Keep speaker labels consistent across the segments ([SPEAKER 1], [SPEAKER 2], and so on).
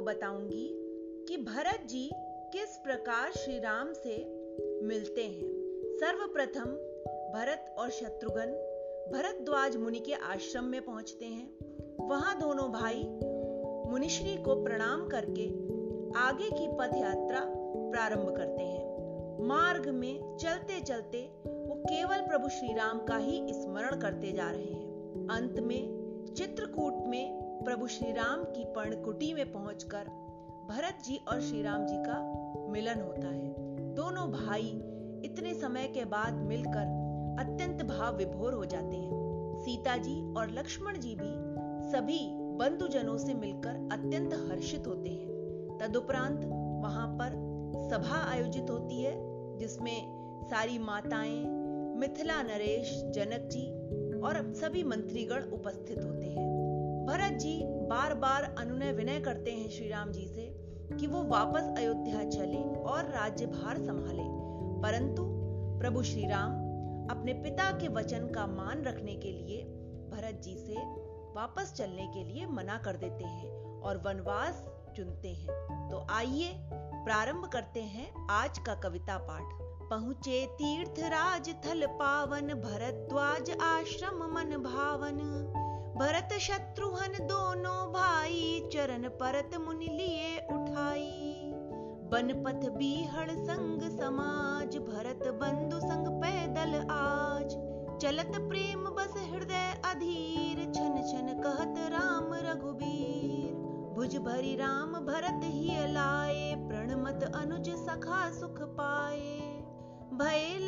[SPEAKER 1] बताऊँगी कि भरत जी किस प्रकार श्री राम से मिलते हैं। सर्वप्रथम भरत और शत्रुघ्न भरद्वाज मुनि के आश्रम में पहुँचते हैं। वहाँ दोनों भाई मुनिश्री को प्रणाम करके आगे की पथ यात्रा प्रारंभ करते हैं। मार्ग में चलते चलते वो केवल प्रभु श्री राम का ही स्मरण करते जा रहे हैं। अंत में चित्रकूट में प्रभु श्री राम की पर्णकुटी में पहुंचकर भरत जी और श्री राम जी का मिलन होता है। दोनों भाई इतने समय के बाद मिलकर अत्यंत भाव विभोर हो जाते हैं। सीता जी और लक्ष्मण जी भी सभी बंधुजनों से मिलकर अत्यंत हर्षित होते हैं। तदुपरांत वहाँ पर सभा आयोजित होती है, जिसमें सारी माताएँ, मिथिला नरेश, जनक जी और सभी मंत्रीगण उपस्थित होते हैं। भरत जी बार बार अनुनय विनय करते हैं श्री राम जी से कि वो वापस अयोध्या चले और राज्यभार संभाले। परंतु प्रभु श्री राम अपने पिता के वचन का मान रखने के लिए भरत जी से वापस चलने के लिए मना कर देते हैं और वनवास चुनते हैं। तो आइए प्रारंभ करते हैं आज का कविता पाठ। पहुँचे तीर्थ राज थल पावन, भरद्वाज आश्रम मन भावन भरत शत्रुहन दोनों भाई चरण परत मुनि लिए उठाई। बनपथ बीहड़ संग समाज, भरत बंधु संग पैदल आज। चलत प्रेम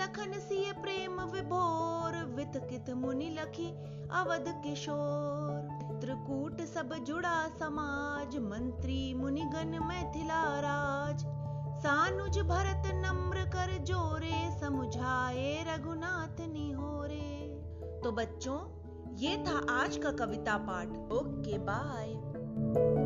[SPEAKER 1] लखन सिय प्रेम विभोर वित कित मुनि लखी अवध किशोर। त्रिकूट सब जुड़ा समाज, मंत्री मुनिगण मैथिला राज। सानुज भरत नम्र कर जोरे, समुझाए रघुनाथ निहोरे। तो बच्चों, ये था आज का कविता पाठ। Okay, bye.